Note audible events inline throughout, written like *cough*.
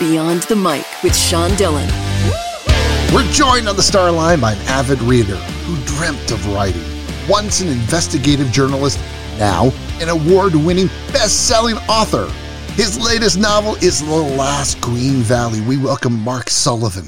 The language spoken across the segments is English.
Beyond the Mic with Sean Dillon. We're joined on the star line by an avid reader who dreamt of writing. Once an investigative journalist, now an award winning best selling author. His latest novel is The Last Green Valley. We welcome Mark Sullivan.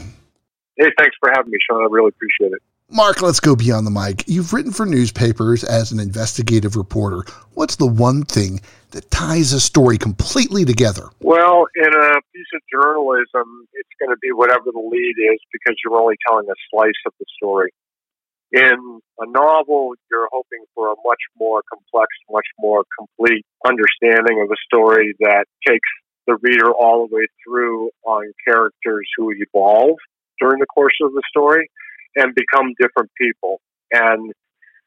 Hey, thanks for having me, Sean. I really appreciate it. Mark, let's go beyond the mic. You've written for newspapers as an investigative reporter. What's the one thing that ties a story completely together? Well, in a piece of journalism, it's going to be whatever the lead is because you're only telling a slice of the story. In a novel, you're hoping for a much more complex, much more complete understanding of a story that takes the reader all the way through on characters who evolve during the course of the story and become different people. And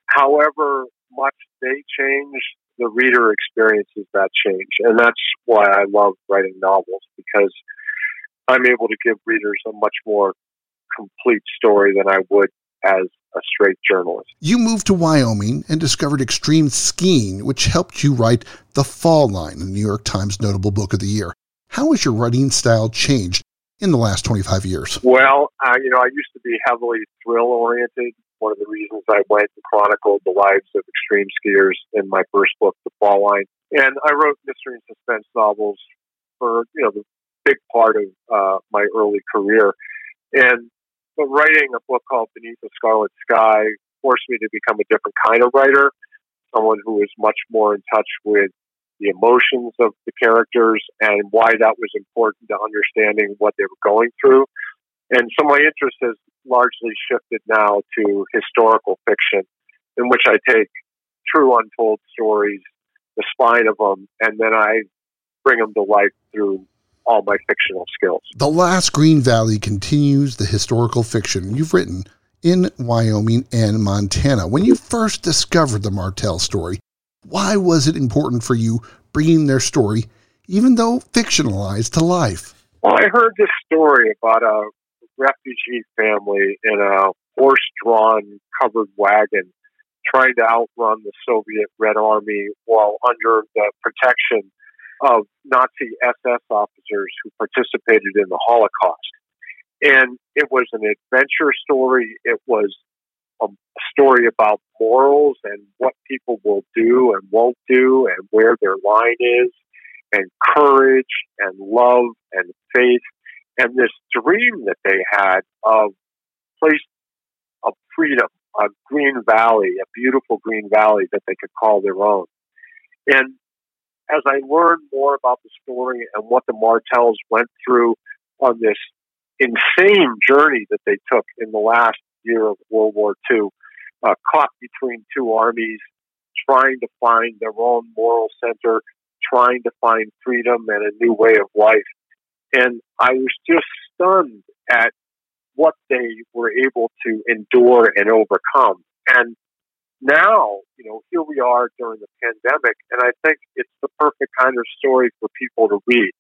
however much they change, the reader experiences that change. And that's why I love writing novels because I'm able to give readers a much more complete story than I would as a straight journalist. You moved to Wyoming and discovered extreme skiing, which helped you write The Fall Line, the New York Times notable book of the year. How has your writing style changed in the last 25 years? Well, uh, you know, I used to be heavily thrill oriented. One of the reasons I went and chronicled the lives of extreme skiers in my first book, The Fall Line. And I wrote mystery and suspense novels for, you know, the big part of uh, my early career. And but writing a book called Beneath the Scarlet Sky forced me to become a different kind of writer, someone who was much more in touch with the emotions of the characters and why that was important to understanding what they were going through. And so my interest has largely shifted now to historical fiction, in which I take true untold stories, the spine of them, and then I bring them to life through all my fictional skills. The Last Green Valley continues the historical fiction you've written in Wyoming and Montana. When you first discovered the Martel story, why was it important for you bringing their story, even though fictionalized, to life? Well, I heard this story about a refugee family in a horse drawn covered wagon trying to outrun the Soviet Red Army while under the protection of Nazi SS officers who participated in the Holocaust. And it was an adventure story. It was a story about morals and what people will do and won't do and where their line is and courage and love and faith and this dream that they had of place of freedom, a green valley, a beautiful green valley that they could call their own. And as I learned more about the story and what the Martels went through on this insane journey that they took in the last year of World War II, uh, caught between two armies, trying to find their own moral center, trying to find freedom and a new way of life. And I was just stunned at what they were able to endure and overcome. And now, you know, here we are during the pandemic, and I think it's the perfect kind of story for people to read.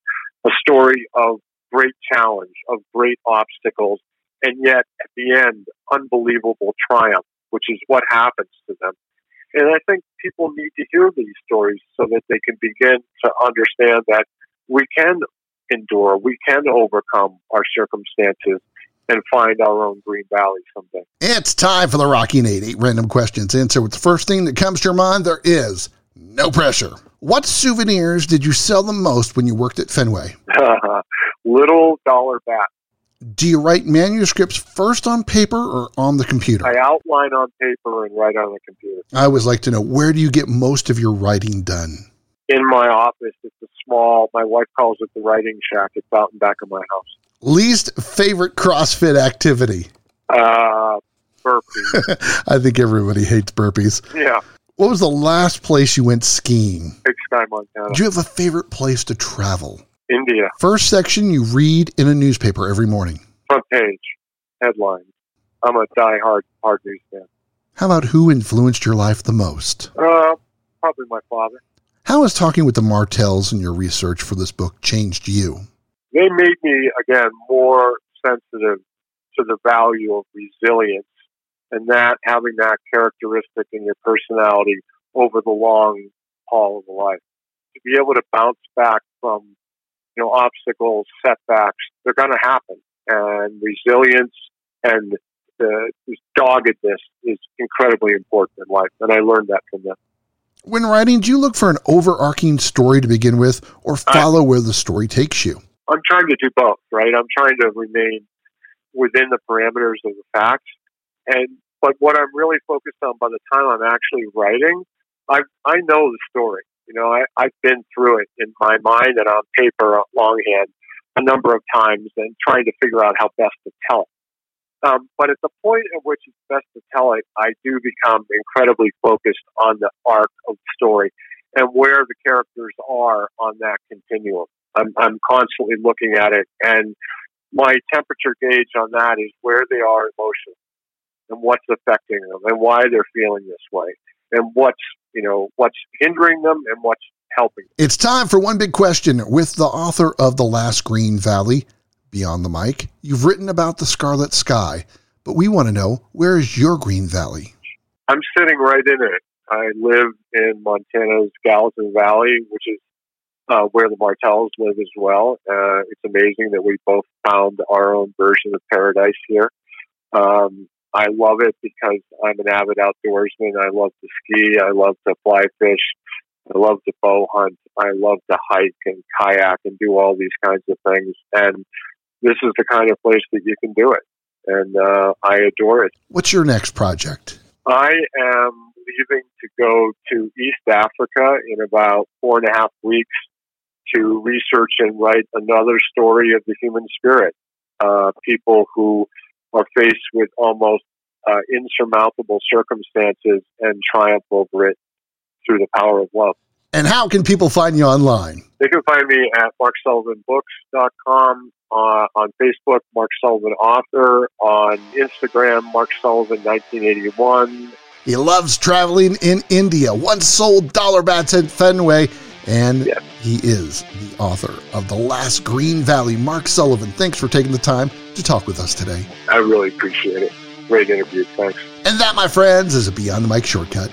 A story of great challenge, of great obstacles, and yet at the end, unbelievable triumph, which is what happens to them. And I think people need to hear these stories so that they can begin to understand that we can endure, we can overcome our circumstances, and find our own green valley someday. It's time for the Rocking 88 random questions. Answer with the first thing that comes to your mind. There is no pressure. What souvenirs did you sell the most when you worked at Fenway? *laughs* Little dollar bat. Do you write manuscripts first on paper or on the computer? I outline on paper and write on the computer. I always like to know where do you get most of your writing done? In my office. It's a small, my wife calls it the writing shack. It's out in back of my house. Least favorite CrossFit activity? Uh, burpees. *laughs* I think everybody hates burpees. yeah. What was the last place you went skiing? Big Sky, Montana. Do you have a favorite place to travel? India. First section you read in a newspaper every morning. Front page. Headlines. I'm a die-hard hard news fan. How about who influenced your life the most? Uh, probably my father. How has talking with the Martels in your research for this book changed you? They made me, again, more sensitive to the value of resilience and that having that characteristic in your personality over the long haul of life. To be able to bounce back from you know, obstacles, setbacks, they're going to happen. And resilience and the, this doggedness is incredibly important in life. And I learned that from them. When writing, do you look for an overarching story to begin with or follow I, where the story takes you? I'm trying to do both, right? I'm trying to remain within the parameters of the facts. And but what I'm really focused on by the time I'm actually writing, I I know the story. You know, I, I've been through it in my mind and on paper longhand a number of times and trying to figure out how best to tell it. Um, but at the point at which it's best to tell it, I do become incredibly focused on the arc of the story and where the characters are on that continuum. I'm, I'm constantly looking at it, and my temperature gauge on that is where they are emotionally and what's affecting them and why they're feeling this way and what's you know what's hindering them and what's helping. Them. It's time for one big question with the author of The Last Green Valley, Beyond the Mic. You've written about the Scarlet Sky, but we want to know where is your Green Valley? I'm sitting right in it. I live in Montana's Gallatin Valley, which is uh, where the Martels live as well. Uh, it's amazing that we both found our own version of paradise here. Um, I love it because I'm an avid outdoorsman. I love to ski. I love to fly fish. I love to bow hunt. I love to hike and kayak and do all these kinds of things. And this is the kind of place that you can do it. And uh, I adore it. What's your next project? I am leaving to go to East Africa in about four and a half weeks to research and write another story of the human spirit. Uh, people who are faced with almost uh, insurmountable circumstances and triumph over it through the power of love. And how can people find you online? They can find me at marksullivanbooks.com, uh, on Facebook, Mark Sullivan Author, on Instagram, Mark Sullivan 1981. He loves traveling in India. Once sold dollar bats at Fenway. And he is the author of The Last Green Valley. Mark Sullivan, thanks for taking the time to talk with us today. I really appreciate it. Great interview. Thanks. And that, my friends, is a Beyond the Mic shortcut.